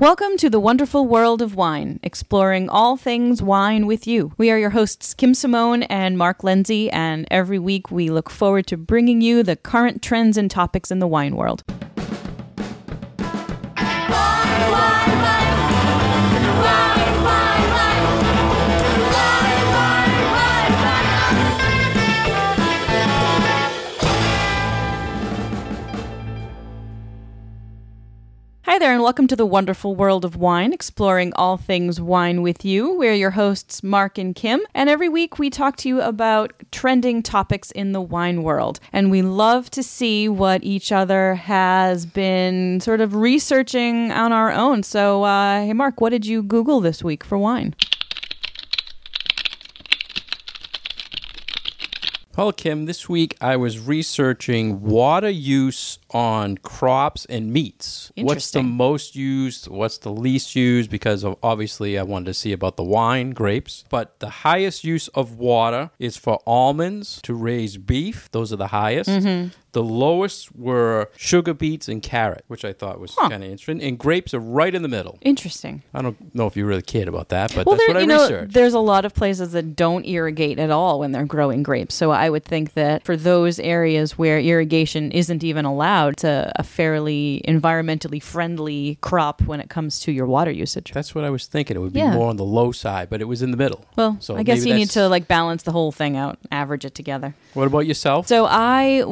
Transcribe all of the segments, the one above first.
Welcome to the wonderful world of wine, exploring all things wine with you. We are your hosts, Kim Simone and Mark Lindsay, and every week we look forward to bringing you the current trends and topics in the wine world. Hi there, and welcome to the wonderful world of wine, exploring all things wine with you. We're your hosts, Mark and Kim, and every week we talk to you about trending topics in the wine world. And we love to see what each other has been sort of researching on our own. So, uh, hey, Mark, what did you Google this week for wine? Well, Kim, this week I was researching water use on crops and meats. What's the most used? What's the least used? Because of, obviously I wanted to see about the wine, grapes. But the highest use of water is for almonds to raise beef. Those are the highest. Mm-hmm. The lowest were sugar beets and carrot, which I thought was Huh. kind of interesting. And grapes are right in the middle. Interesting. I don't know if you really cared about that, but that's what I you know, researched. there's a lot of places that don't irrigate at all when they're growing grapes. So I would think that for those areas where irrigation isn't even allowed, it's a, a fairly environmentally friendly crop when it comes to your water usage. That's what I was thinking. It would be Yeah. more on the low side, but it was in the middle. Well, I guess maybe you need that's- to like balance the whole thing out, average it together. What about yourself? So I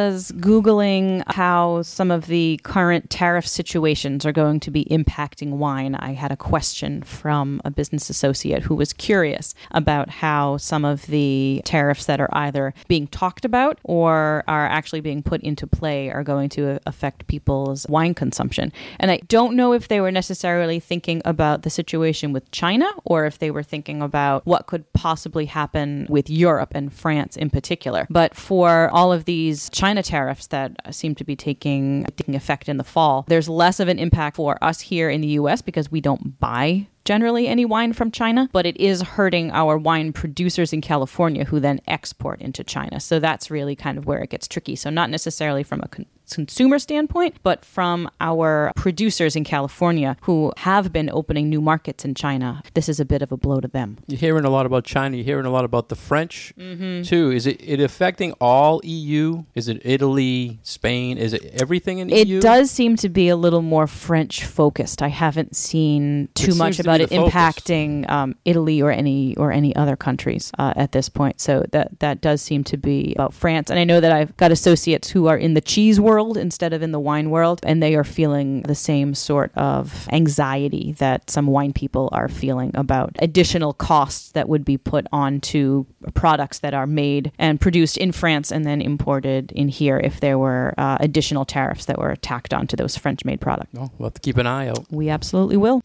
was Googling how some of the current tariff situations are going to be impacting wine. I had a question from a business associate who was curious about how some of the tariffs that are either being talked about or are actually being put into play are going to affect people's wine consumption. And I don't know if they were necessarily thinking about the situation with China or if they were thinking about what could possibly happen with Europe and France in particular. But for all of these China tariffs that seem to be taking, taking effect in the fall, there's less of an impact for us here in the US because we don't buy generally any wine from China, but it is hurting our wine producers in California who then export into China. So that's really kind of where it gets tricky. So not necessarily from a con- consumer standpoint, but from our producers in California who have been opening new markets in China. This is a bit of a blow to them. You're hearing a lot about China. You're hearing a lot about the French Mm-hmm. too. Is it, it affecting all EU? Is it Italy, Spain? Is it everything in It EU? It does seem to be a little more French focused. I haven't seen too It much seems to about it impacting um, Italy or any or any other countries uh, at this point. So that that does seem to be about France. And I know that I've got associates who are in the cheese world instead of in the wine world, and they are feeling the same sort of anxiety that some wine people are feeling about additional costs that would be put onto products that are made and produced in France and then imported in here if there were uh, additional tariffs that were tacked onto those French made products. Oh, we'll have to keep an eye out. We absolutely will.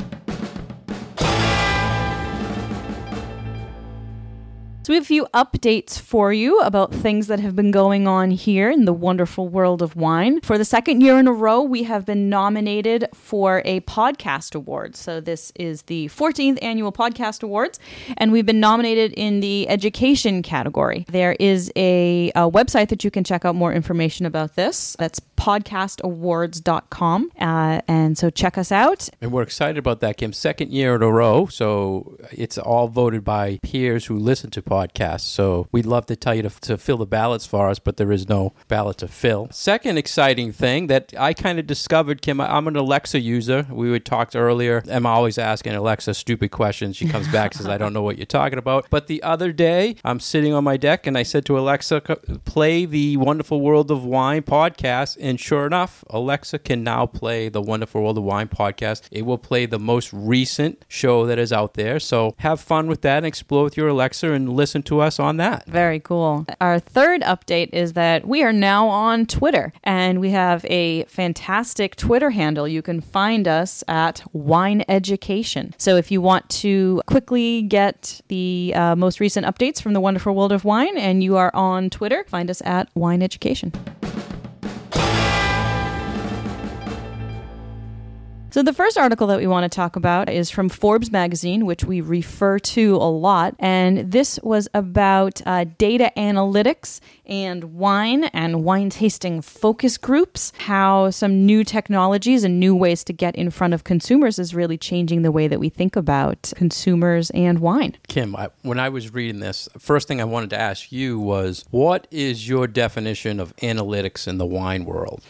So we have a few updates for you about things that have been going on here in the wonderful world of wine. For the second year in a row, we have been nominated for a podcast award. So this is the 14th annual podcast awards, and we've been nominated in the education category. There is a, a website that you can check out more information about this. That's podcastawards.com. Uh, and so check us out. And we're excited about that, Kim. Second year in a row. So it's all voted by peers who listen to podcasts. So we'd love to tell you to, to fill the ballots for us, but there is no ballot to fill. Second exciting thing that I kind of discovered, Kim, I'm an Alexa user. We had talked earlier. I'm always asking Alexa stupid questions. She comes back says, I don't know what you're talking about. But the other day, I'm sitting on my deck and I said to Alexa, play the Wonderful World of Wine podcast. And sure enough, Alexa can now play the Wonderful World of Wine podcast. It will play the most recent show that is out there. So have fun with that and explore with your Alexa and listen to us on that. Very cool. Our third update is that we are now on Twitter and we have a fantastic Twitter handle. You can find us at Wine Education. So if you want to quickly get the uh, most recent updates from the wonderful world of wine and you are on Twitter, find us at Wine Education. So, the first article that we want to talk about is from Forbes magazine, which we refer to a lot. And this was about uh, data analytics and wine and wine tasting focus groups, how some new technologies and new ways to get in front of consumers is really changing the way that we think about consumers and wine. Kim, I, when I was reading this, first thing I wanted to ask you was what is your definition of analytics in the wine world?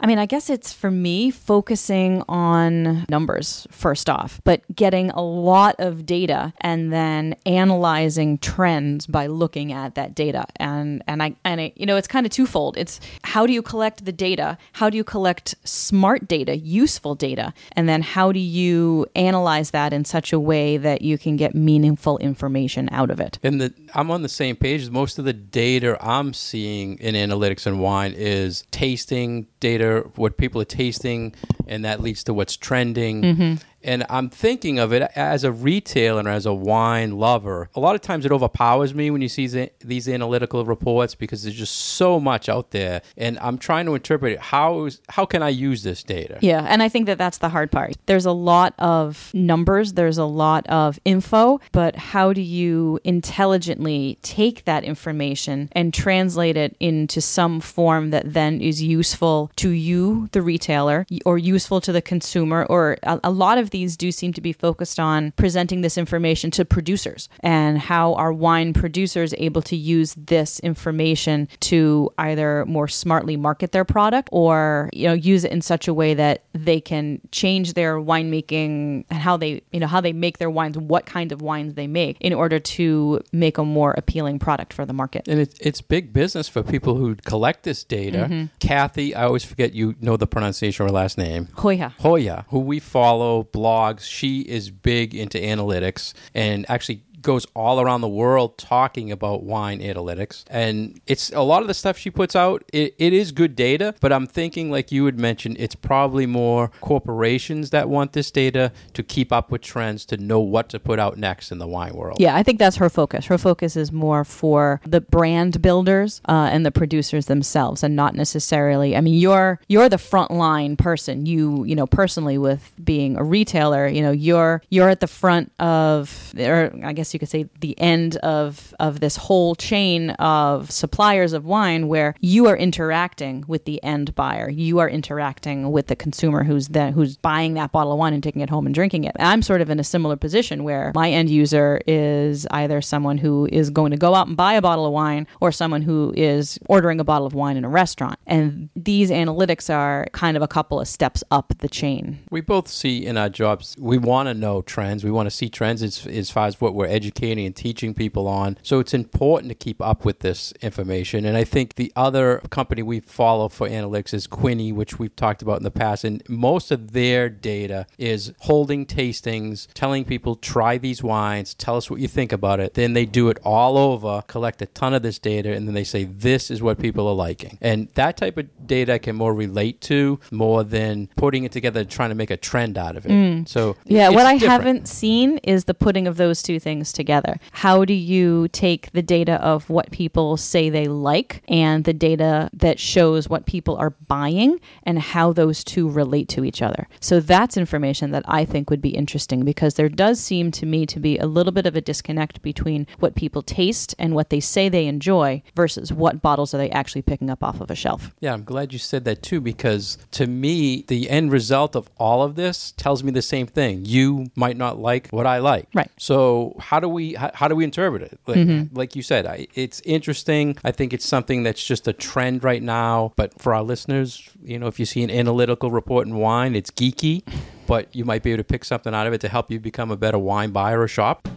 I mean, I guess it's for me focusing on numbers first off, but getting a lot of data and then analyzing trends by looking at that data. And and I and it, you know, it's kind of twofold. It's how do you collect the data? How do you collect smart data, useful data? And then how do you analyze that in such a way that you can get meaningful information out of it? And the, I'm on the same page. Most of the data I'm seeing in analytics and wine is tasting data, what people are tasting, and that leads to what's trending. Mm-hmm. And I'm thinking of it as a retailer and as a wine lover. A lot of times it overpowers me when you see these analytical reports because there's just so much out there. And I'm trying to interpret it. How, is, how can I use this data? Yeah. And I think that that's the hard part. There's a lot of numbers, there's a lot of info, but how do you intelligently take that information and translate it into some form that then is useful to you, the retailer, or useful to the consumer, or a, a lot of these do seem to be focused on presenting this information to producers and how are wine producers able to use this information to either more smartly market their product or you know use it in such a way that they can change their winemaking and how they you know how they make their wines what kind of wines they make in order to make a more appealing product for the market. And it's, it's big business for people who collect this data. Mm-hmm. kathy i always forget you know the pronunciation of her last name. Hoya. Hoya who we follow blogs. She is big into analytics and actually goes all around the world talking about wine analytics. And it's a lot of the stuff she puts out, it, it is good data, but I'm thinking, like you had mentioned, it's probably more corporations that want this data to keep up with trends, to know what to put out next in the wine world. Yeah, I think that's her focus. Her focus is more for the brand builders uh, and the producers themselves, and not necessarily. I mean, you're you're the frontline person. You you know personally with being a retailer, you know you're you're at the front of, or I guess you could say the end of of this whole chain of suppliers of wine where you are interacting with the end buyer. You are interacting with the consumer who's then who's buying that bottle of wine and taking it home and drinking it. I'm sort of in a similar position where my end user is either someone who is going to go out and buy a bottle of wine or someone who is ordering a bottle of wine in a restaurant. And these analytics are kind of a couple of steps up the chain. We both see in our jobs we want to know trends. We want to see trends as, as far as what we're educating educating and teaching people on. So it's important to keep up with this information. And I think the other company we follow for analytics is Quini, which we've talked about in the past. And most of their data is holding tastings, telling people, try these wines, tell us what you think about it. Then they do it all over, collect a ton of this data, and then they say, this is what people are liking. And that type of data I can more relate to more than putting it together, trying to make a trend out of it. Mm. So, yeah, what I different. haven't seen is the putting of those two things together. How do you take the data of what people say they like and the data that shows what people are buying and how those two relate to each other? So that's information that I think would be interesting because there does seem to me to be a little bit of a disconnect between what people taste and what they say they enjoy versus what bottles are they actually picking up off of a shelf. Yeah, I'm glad you said that too because to me, the end result of all of this tells me the same thing. You might not like what I like. Right. So, how do we how, how do we interpret it? Like, mm-hmm. like you said, I, it's interesting. I think it's something that's just a trend right now. But for our listeners, you know, if you see an analytical report in wine, it's geeky, but you might be able to pick something out of it to help you become a better wine buyer or shop.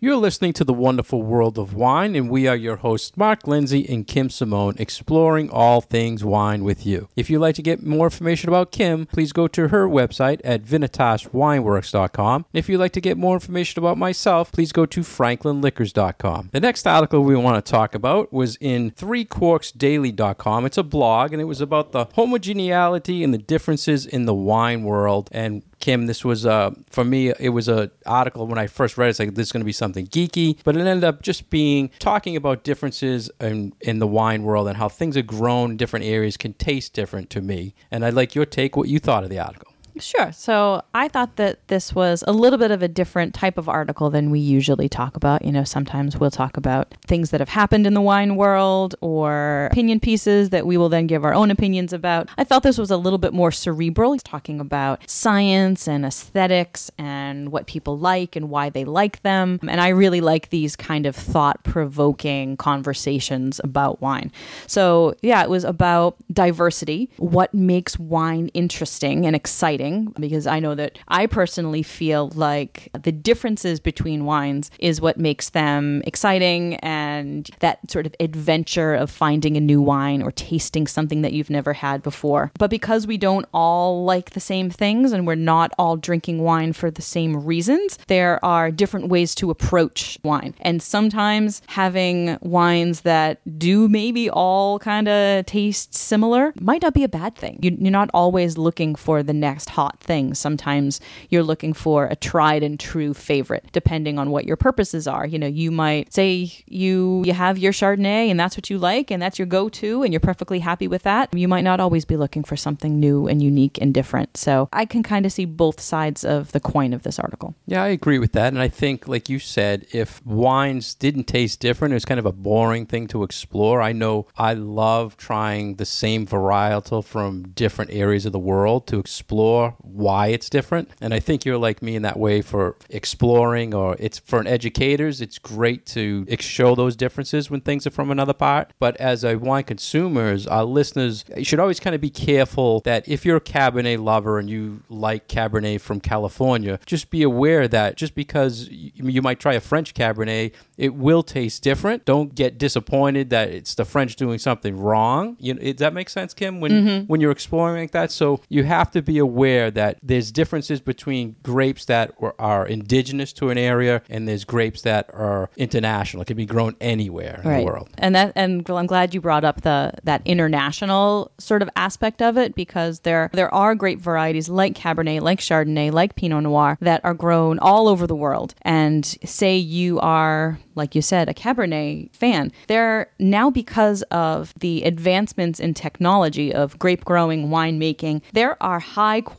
You're listening to The Wonderful World of Wine, and we are your hosts, Mark Lindsay and Kim Simone, exploring all things wine with you. If you'd like to get more information about Kim, please go to her website at vinitaswineworks.com. If you'd like to get more information about myself, please go to franklinliquors.com. The next article we want to talk about was in threecorksdaily.com. It's a blog, and it was about the homogeneity and the differences in the wine world. And Kim. This was uh, for me. It was a article when I first read. it, It's like this is going to be something geeky, but it ended up just being talking about differences in in the wine world and how things are grown different areas can taste different to me. And I'd like your take. What you thought of the article? Sure. So I thought that this was a little bit of a different type of article than we usually talk about. You know, sometimes we'll talk about things that have happened in the wine world or opinion pieces that we will then give our own opinions about. I felt this was a little bit more cerebral, talking about science and aesthetics and what people like and why they like them. And I really like these kind of thought provoking conversations about wine. So, yeah, it was about diversity, what makes wine interesting and exciting because I know that I personally feel like the differences between wines is what makes them exciting and that sort of adventure of finding a new wine or tasting something that you've never had before. But because we don't all like the same things and we're not all drinking wine for the same reasons, there are different ways to approach wine. And sometimes having wines that do maybe all kind of taste similar might not be a bad thing. You're not always looking for the next hot things. Sometimes you're looking for a tried and true favorite, depending on what your purposes are. You know, you might say you you have your Chardonnay and that's what you like and that's your go-to and you're perfectly happy with that. You might not always be looking for something new and unique and different. So I can kind of see both sides of the coin of this article. Yeah, I agree with that. And I think, like you said, if wines didn't taste different, it was kind of a boring thing to explore. I know I love trying the same varietal from different areas of the world to explore why it's different. And I think you're like me in that way for exploring, or it's for an educators, it's great to show those differences when things are from another part. But as a wine consumers, our listeners you should always kind of be careful that if you're a Cabernet lover and you like Cabernet from California, just be aware that just because you might try a French Cabernet, it will taste different. Don't get disappointed that it's the French doing something wrong. You know, does that make sense, Kim? When mm-hmm. when you're exploring like that, so you have to be aware that there's differences between grapes that are indigenous to an area and there's grapes that are international. It can be grown anywhere in right. the world. And that and I'm glad you brought up the that international sort of aspect of it because there there are great varieties like Cabernet, like Chardonnay, like Pinot Noir that are grown all over the world. And say you are like you said, a Cabernet fan. They're now because of the advancements in technology of grape growing, winemaking, there are high quality,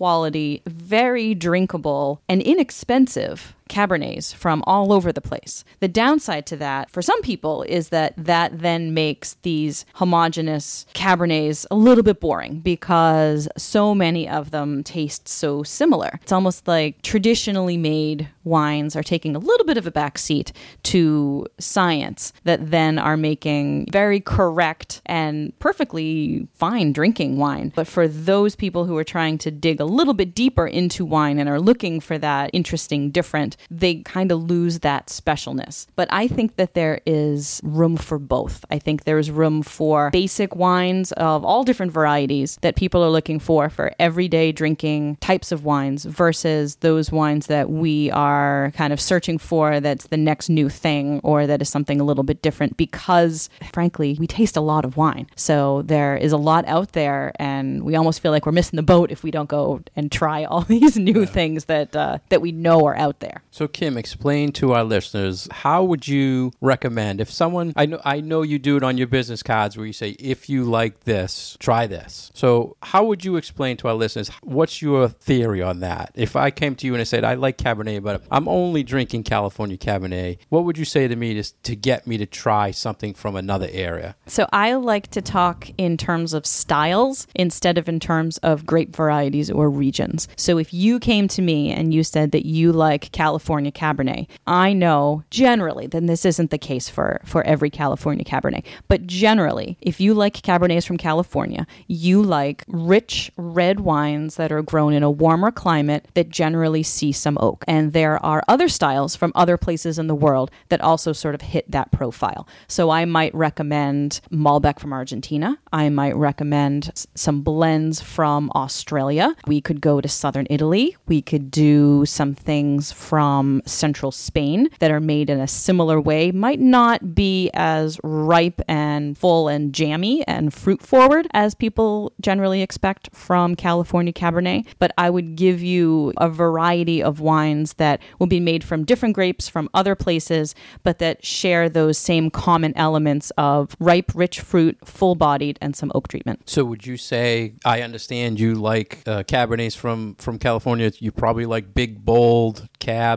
very drinkable, and inexpensive Cabernets from all over the place. The downside to that, for some people, is that that then makes these homogenous Cabernets a little bit boring because so many of them taste so similar. It's almost like traditionally made wines are taking a little bit of a backseat to science that then are making very correct and perfectly fine drinking wine. But for those people who are trying to dig a little bit deeper into wine and are looking for that interesting, different they kind of lose that specialness. But I think that there is room for both. I think there's room for basic wines of all different varieties that people are looking for for everyday drinking types of wines versus those wines that we are kind of searching for that's the next new thing or that is something a little bit different because frankly, we taste a lot of wine. So there is a lot out there and we almost feel like we're missing the boat if we don't go and try all these new yeah. things that uh, that we know are out there. So, Kim, explain to our listeners how would you recommend if someone I know I know you do it on your business cards where you say if you like this, try this. So, how would you explain to our listeners what's your theory on that? If I came to you and I said I like Cabernet, but I'm only drinking California Cabernet, what would you say to me to to get me to try something from another area? So, I like to talk in terms of styles instead of in terms of grape varieties or regions. So, if you came to me and you said that you like California California Cabernet. I know generally, then this isn't the case for, for every California Cabernet, but generally, if you like Cabernets from California, you like rich red wines that are grown in a warmer climate that generally see some oak. And there are other styles from other places in the world that also sort of hit that profile. So I might recommend Malbec from Argentina. I might recommend some blends from Australia. We could go to southern Italy. We could do some things from from central Spain that are made in a similar way. Might not be as ripe and full and jammy and fruit forward as people generally expect from California Cabernet, but I would give you a variety of wines that will be made from different grapes from other places, but that share those same common elements of ripe, rich fruit, full bodied, and some oak treatment. So would you say I understand you like uh, Cabernets from from California? You probably like big, bold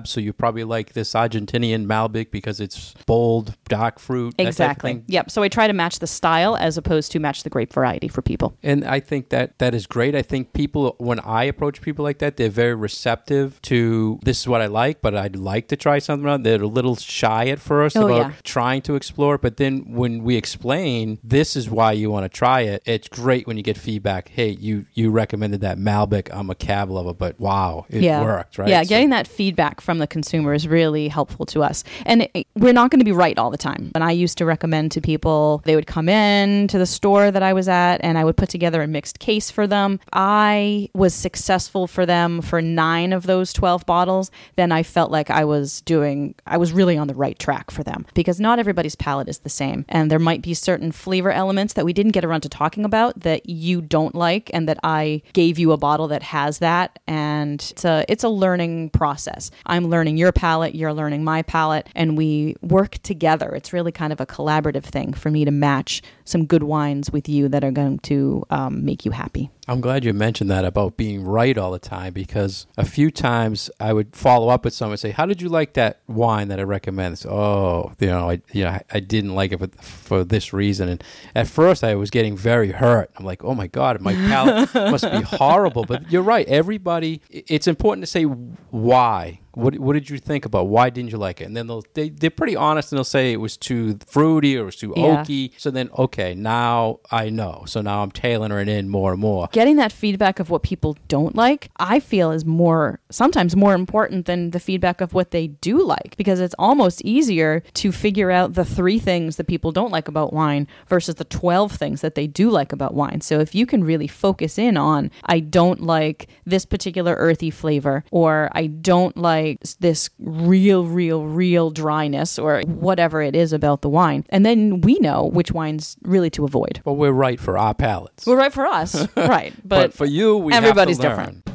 So you probably like this Argentinian Malbec because it's bold, dark fruit. that type of Exactly. Yep. So I try to match the style as opposed to match the grape variety for people. And I think that that is great. I think people, when I approach people like that, they're very receptive to this is what I like, but I'd like to try something else. They're a little shy at first Oh, about yeah. trying to explore, but then when we explain this is why you want to try it, it's great when you get feedback. Hey, you you recommended that Malbec. I'm a cab lover, but wow, it yeah. worked, right? Yeah, So- getting that feedback from the consumer is really helpful to us. And it, we're not going to be right all the time. And I used to recommend to people, they would come in to the store that I was at and I would put together a mixed case for them. I was successful for them for nine of those 12 bottles. Then I felt like I was doing, I was really on the right track for them because not everybody's palate is the same. And there might be certain flavor elements that we didn't get around to talking about that you don't like and that I gave you a bottle that has that. And it's a, it's a learning process. I'm learning your palate, you're learning my palate, and we work together. It's really kind of a collaborative thing for me to match some good wines with you that are going to um, make you happy. I'm glad you mentioned that about being right all the time because a few times I would follow up with someone and say, "How did you like that wine that I recommend?" Oh, you know, I you know I, I didn't like it for, for this reason. And at first, I was getting very hurt. I'm like, "Oh my god, my palate must be horrible." But you're right. Everybody, it's important to say why. What, what did you think about? Why didn't you like it? And then they'll they, they're pretty honest and they'll say it was too fruity or it was too Yeah. oaky. So then okay, now I know. So now I'm tailoring it in more and more. Getting that feedback of what people don't like, I feel is more, sometimes more important than the feedback of what they do like because it's almost easier to figure out the three things that people don't like about wine versus the 12 things that they do like about wine. So if you can really focus in on, I don't like this particular earthy flavor, or I don't like this real, real, real dryness, or whatever it is about the wine. And then we know which wines really to avoid. Well, we're right for our palates. Well, right for us, right? but, But, for you, we everybody's have to learn. different.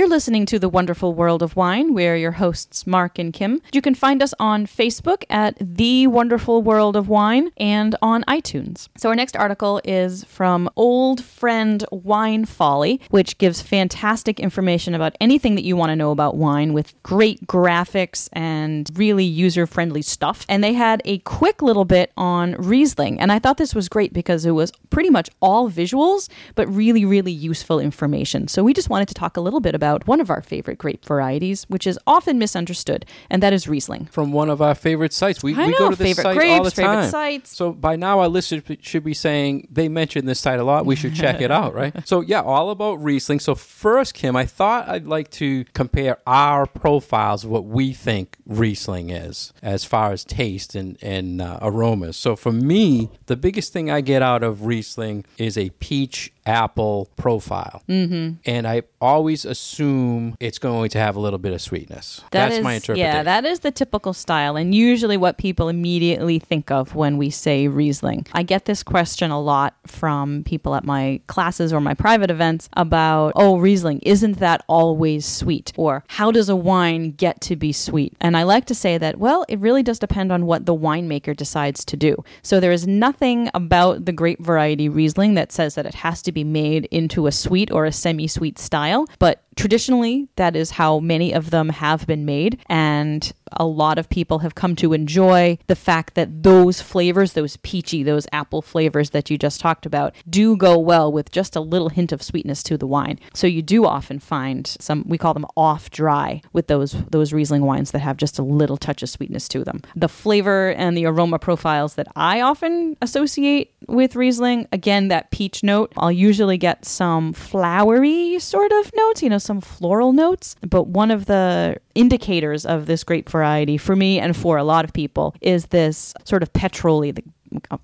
You're listening to The Wonderful World of Wine. We're your hosts, Mark and Kim. You can find us on Facebook at The Wonderful World of Wine and on iTunes. So, our next article is from Old Friend Wine Folly, which gives fantastic information about anything that you want to know about wine with great graphics and really user friendly stuff. And they had a quick little bit on Riesling. And I thought this was great because it was pretty much all visuals, but really, really useful information. So, we just wanted to talk a little bit about one of our favorite grape varieties, which is often misunderstood, and that is Riesling. From one of our favorite sites. We, I we know, go to this site grapes, all the favorite sites. So by now our listeners should be saying they mentioned this site a lot. We should check it out, right? So yeah, all about Riesling. So first, Kim, I thought I'd like to compare our profiles of what we think Riesling is as far as taste and, and uh, aromas. So for me, the biggest thing I get out of Riesling is a peach apple profile. Mm-hmm. And I always assume it's going to have a little bit of sweetness. That That's is- my interpretation. Yeah, that is the typical style, and usually what people immediately think of when we say Riesling. I get this question a lot from people at my classes or my private events about, oh, Riesling, isn't that always sweet? Or how does a wine get to be sweet? And I like to say that, well, it really does depend on what the winemaker decides to do. So there is nothing about the grape variety Riesling that says that it has to be made into a sweet or a semi sweet style, but traditionally that is how many of them have been made. And a lot of people have come to enjoy the fact that those flavors those peachy those apple flavors that you just talked about do go well with just a little hint of sweetness to the wine. So you do often find some we call them off dry with those those riesling wines that have just a little touch of sweetness to them. The flavor and the aroma profiles that i often associate with riesling again that peach note i'll usually get some flowery sort of notes you know some floral notes but one of the indicators of this grape variety for me and for a lot of people is this sort of petroly, uh,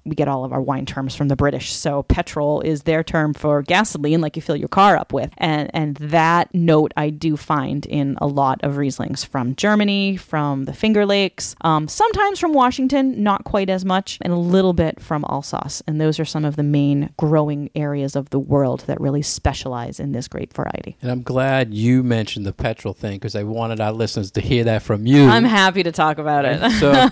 we get all of our wine terms from the British. So petrol is their term for gasoline, like you fill your car up with. And, and that note I do find in a lot of Rieslings from Germany, from the Finger Lakes, um, sometimes from Washington, not quite as much, and a little bit from Alsace. And those are some of the main growing areas of the world that really specialize in this grape variety. And I'm glad you mentioned the petrol thing because I wanted our listeners to hear that from you. I'm happy to talk about it. so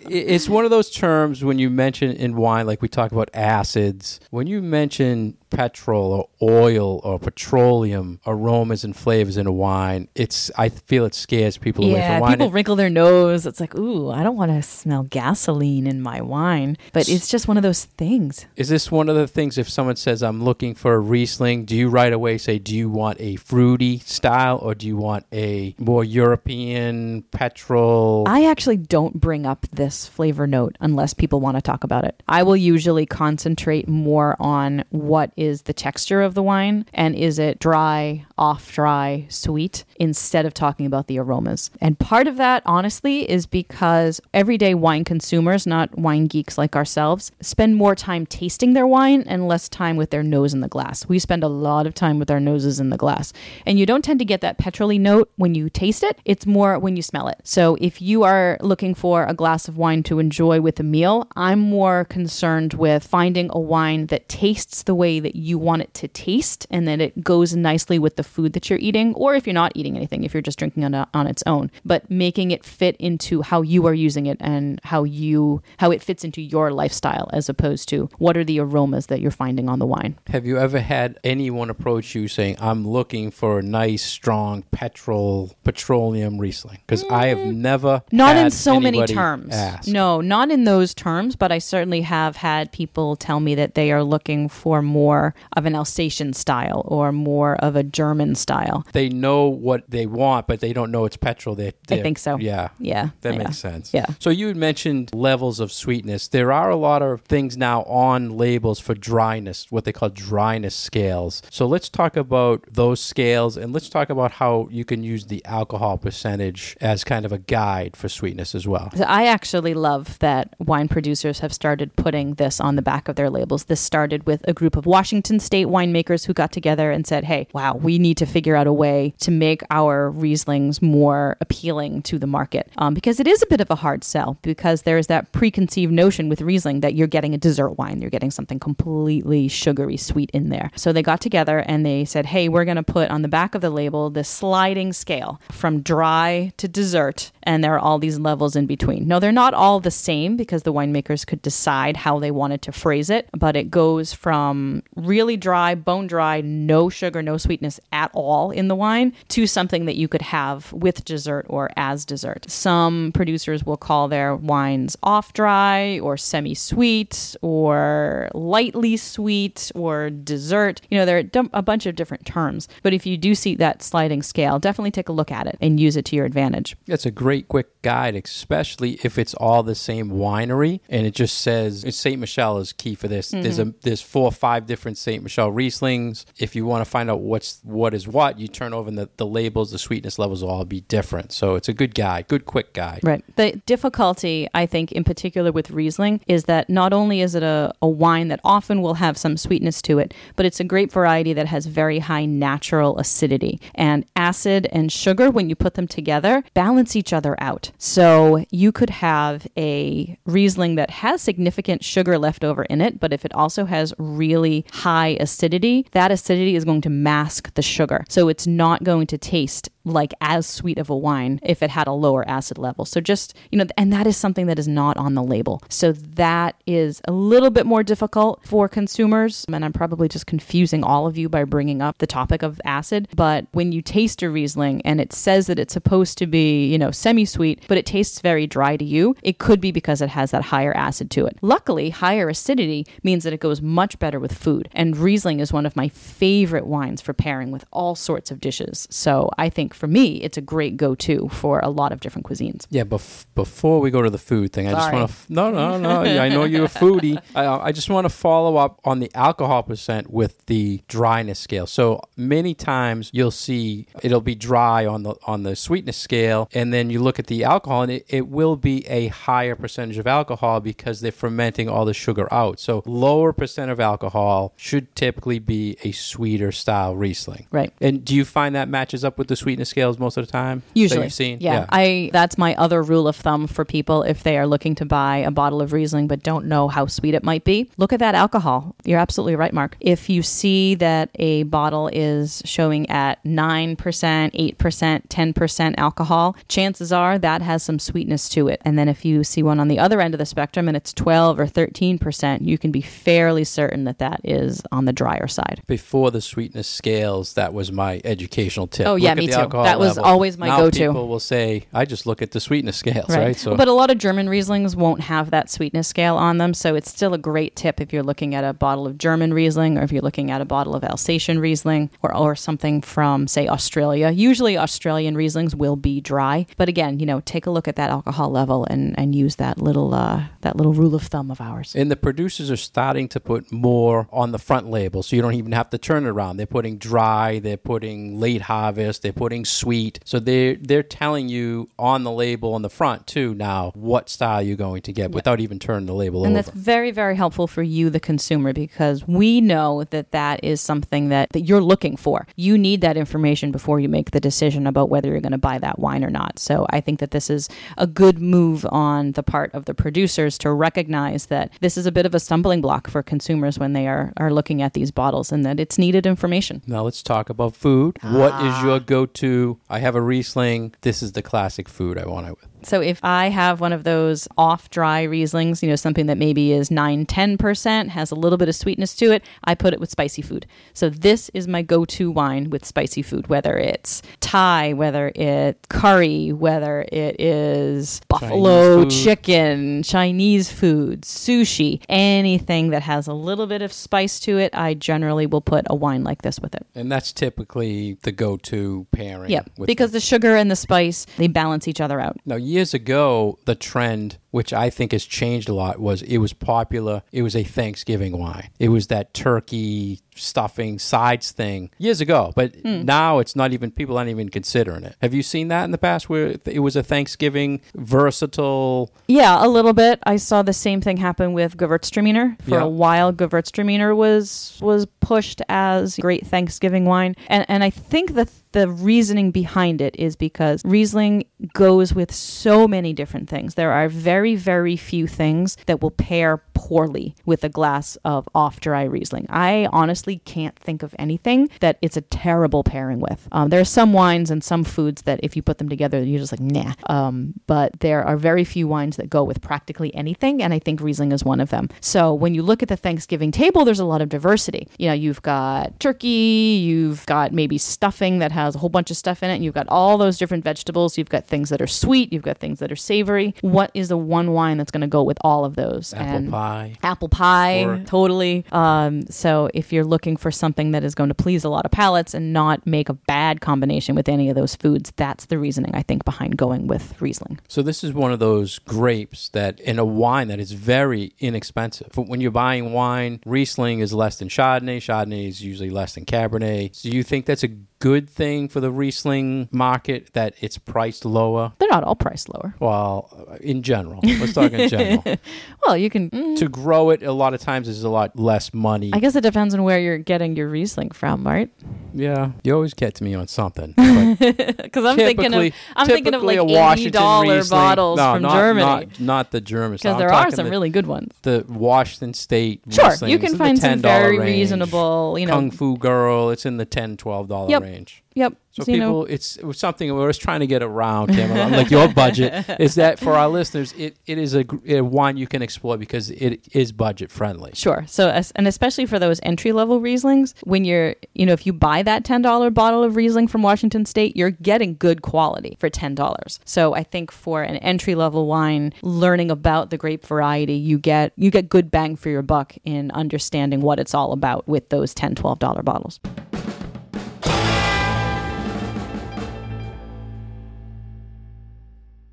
it's one of those terms when you mention in wine, like we talk about acids, when you mention petrol or oil or petroleum aromas and flavors in a wine, it's I feel it scares people away yeah, from wine. people wrinkle their nose. It's like, ooh, I don't want to smell gasoline in my wine. But it's just one of those things. Is this one of the things if someone says I'm looking for a Riesling, do you right away say do you want a fruity style or do you want a more European petrol? I actually don't bring up this flavor note unless people want to talk about it. I will usually concentrate more on what is the texture of the wine and is it dry, off dry, sweet, instead of talking about the aromas. And part of that, honestly, is because everyday wine consumers, not wine geeks like ourselves, spend more time tasting their wine and less time with their nose in the glass. We spend a lot of time with our noses in the glass. And you don't tend to get that petroly note when you taste it, it's more when you smell it. So if you are looking for a glass of wine to enjoy with a meal, I'm more concerned with finding a wine that tastes the way that you want it to taste and that it goes nicely with the food that you're eating, or if you're not eating anything, if you're just drinking on, a, on its own, but making it fit into how you are using it and how you how it fits into your lifestyle as opposed to what are the aromas that you're finding on the wine. Have you ever had anyone approach you saying, I'm looking for a nice, strong petrol, petroleum Riesling? Because I have mm. never Not in so many terms. ask. No, not in those terms, but I certainly have had people tell me that they are looking for more of an Alsatian style or more of a German style. They know what they want, but they don't know it's petrol. They, I think so. Yeah. Yeah. That yeah. makes sense. Yeah. So you had mentioned levels of sweetness. There are a lot of things now on labels for dryness, what they call dryness scales. So let's talk about those scales and let's talk about how you can use the alcohol percentage as kind of a guide for sweetness as well. I actually love that wine producers have started putting this on the back of their labels. This started with a group of Washington state winemakers who got together and said, hey, wow, we need to figure out a way to make our Rieslings more appealing to the market. Um, because it is a bit of a hard sell because there is that preconceived notion with Riesling that you're getting a dessert wine, you're getting something completely sugary sweet in there. So they got together and they said, hey, we're going to put on the back of the label this sliding scale from dry to dessert, and there are all these levels in between. No, they're not all the same because the winemakers could decide how they wanted to phrase it, but it goes from really dry, bone dry, no sugar, no sweetness at all in the wine to something that you could have with dessert or as dessert. Some producers will call their wines off dry or semi sweet or lightly sweet or dessert. You know, there are a bunch of different terms, but if you do see that sliding scale, definitely take a look at it and use it to your advantage. That's a great quick guide, especially if it's all the same winery and it just says Saint Michelle is key for this. There's mm-hmm. a there's four or five different Saint Michelle Rieslings. If you want to find out what's what is what, you turn over and the, the labels, the sweetness levels will all be different. So it's a good guy, good quick guy. Right. The difficulty, I think, in particular with Riesling, is that not only is it a, a wine that often will have some sweetness to it, but it's a grape variety that has very high natural acidity. And acid and sugar, when you put them together, balance each other out. So you could have a Riesling that has significant sugar left over in it, but if it also has really high acidity, that acidity is going to mask the sugar. So it's not going to taste like as sweet of a wine if it had a lower acid level. So just, you know, and that is something that is not on the label. So that is a little bit more difficult for consumers. And I'm probably just confusing all of you by bringing up the topic of acid. But when you taste a Riesling and it says that it's supposed to be, you know, semi sweet, but it tastes very dry to you, it could be because it has that higher acid to it. Luckily, higher acidity means that it goes much better with food. And Riesling is one of my favorite wines for pairing with all sorts of dishes. So I think for me, it's a great go to for a lot of different cuisines. Yeah, bef- before we go to the food thing, I just want to. F- no, no, no. I know you're a foodie. I, uh, I just want to follow up on the alcohol percent with the dryness scale. So many times you'll see it'll be dry on the on the sweetness scale, and then you look at the alcohol, and it, it will be a higher percentage of alcohol because they're fermenting all the sugar out. So lower percent of alcohol should typically be a sweeter style Riesling. Right. And do you find that matches up with the sweetness scales most of the time? that Usually, you've seen. Yeah, I that's my other rule of thumb for people if they are looking to buy a bottle of Riesling but don't know how sweet it might be. Look at that alcohol. You're absolutely right, Mark. If you see that a bottle is showing at nine percent, eight percent, ten percent alcohol, chances are that has some sweetness to it. And then if you see one on the other end of the spectrum and it's twelve or thirteen percent, you can be fairly certain that that is on the drier side. before the sweetness scales, that was my educational tip. Oh, yeah, Look at me the too. Alcohol That was level. always my Now go-to. People will say, "I just look at the sweetness scales," right? So, but a lot of German Rieslings won't have that sweetness scale on them, so it's still a great tip if you're looking at a bottle of German Riesling or if you're looking at a bottle of Alsatian Riesling or, or something from, say, Australia. Usually, Australian Rieslings will be dry, but again, you know, take a look at that alcohol level and, and use that little uh, that little rule of thumb of ours. and the producers are starting to put more on the front label, so you don't even have to turn it around. They're putting dry, they're putting late harvest, they're putting sweet. So they're they're telling you on the label on the front too now what style you're going to get without even turning the label And over. And that's very, very helpful for you, the consumer, because we know that that is something that, that you're looking for. You need that information before you make the decision about whether you're going to buy that wine or not. So I think that this is a good move on the part of the producers to recognize that this is a bit of a stumbling block for consumers when they are, are looking at these bottles and that it's needed information. Now let's talk about food. What is Ah. your go-to? I have a Riesling. This is the classic food I want it with. So if I have one of those off dry Rieslings, you know, something that maybe is 9 10%, has a little bit of sweetness to it, I put it with spicy food. So this is my go to wine with spicy food, whether it's Thai, whether it's curry, whether it is buffalo food. chicken, Chinese food, sushi, anything that has a little bit of spice to it, I generally will put a wine like this with it. And that's typically the go-to pairing. Yeah, because the sugar and the spice, they balance each other out. Now, years ago, the trend, which I think has changed a lot, was it was popular. It was a Thanksgiving wine. It was that turkey stuffing sides thing years ago, but Hmm. now it's not even people aren't even considering it. Have you seen that in the past where it was a Thanksgiving versatile? Yeah, a little bit. I saw the same thing happen with Gewürztraminer. For Yeah. a while, Gewürztraminer was was pushed as great Thanksgiving wine, and and I think that the reasoning behind it is because Riesling goes with so many different things. There are very very few things that will pair poorly with a glass of off dry Riesling. I honestly can't think of anything that it's a terrible pairing with. Um, there are some wines and some foods that if you put them together, you're just like nah. Um, but there are very few wines that go with practically anything, and I think Riesling is one of them. So when you look at the Thanksgiving table, there's a lot of diversity. You know, you've got turkey, you've got maybe stuffing that has a whole bunch of stuff in it, and you've got all those different vegetables. You've got things that are sweet, you've got things that are savory. What is the one wine that's going to go with all of those? Apple And- pie. Apple pie Or- totally um, so if you're looking for something that is going to please a lot of palates and not make a bad combination with any of those foods that's the reasoning i think behind going with riesling So this is one of those grapes that in a wine that is very inexpensive. But when you're buying wine, Riesling is less than Chardonnay. Chardonnay is usually less than Cabernet. So do you think that's a good thing for the Riesling market that it's priced lower? they're not all priced lower Well, in general, let's talk in general. well you can mm, to mm. grow it, a lot of times is a lot less money. i guess it depends on where you're getting your riesling from right yeah, you always get to me on something. Because i'm thinking of i'm thinking of like $80 bottles no, from not, germany Not, not the German. because there are some the, really good ones the Washington State. sure Rieslings you can find some very range. reasonable you know Kung Fu Girl, it's in the 10 $12 Yep. range. Yep So people, it's it was something we're just trying to get around. I'm like your budget is that for our listeners, it, it is a, a wine you can explore because it is budget friendly. Sure. So, and especially for those entry level Rieslings, when you're, you know, if you buy that $10 bottle of Riesling from Washington State, you're getting good quality for $10. So, I think for an entry level wine, learning about the grape variety, you get you get good bang for your buck in understanding what it's all about with those $10, $12 bottles.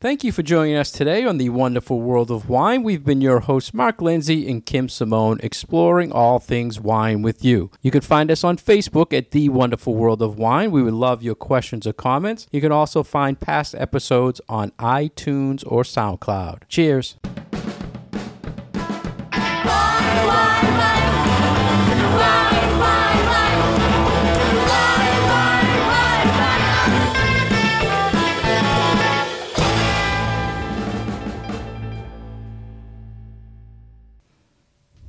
Thank you for joining us today on the wonderful world of wine. We've been your hosts, Mark Lindsay and Kim Simone, exploring all things wine with you. You can find us on Facebook at The Wonderful World of Wine. We would love your questions or comments. You can also find past episodes on iTunes or SoundCloud. Cheers.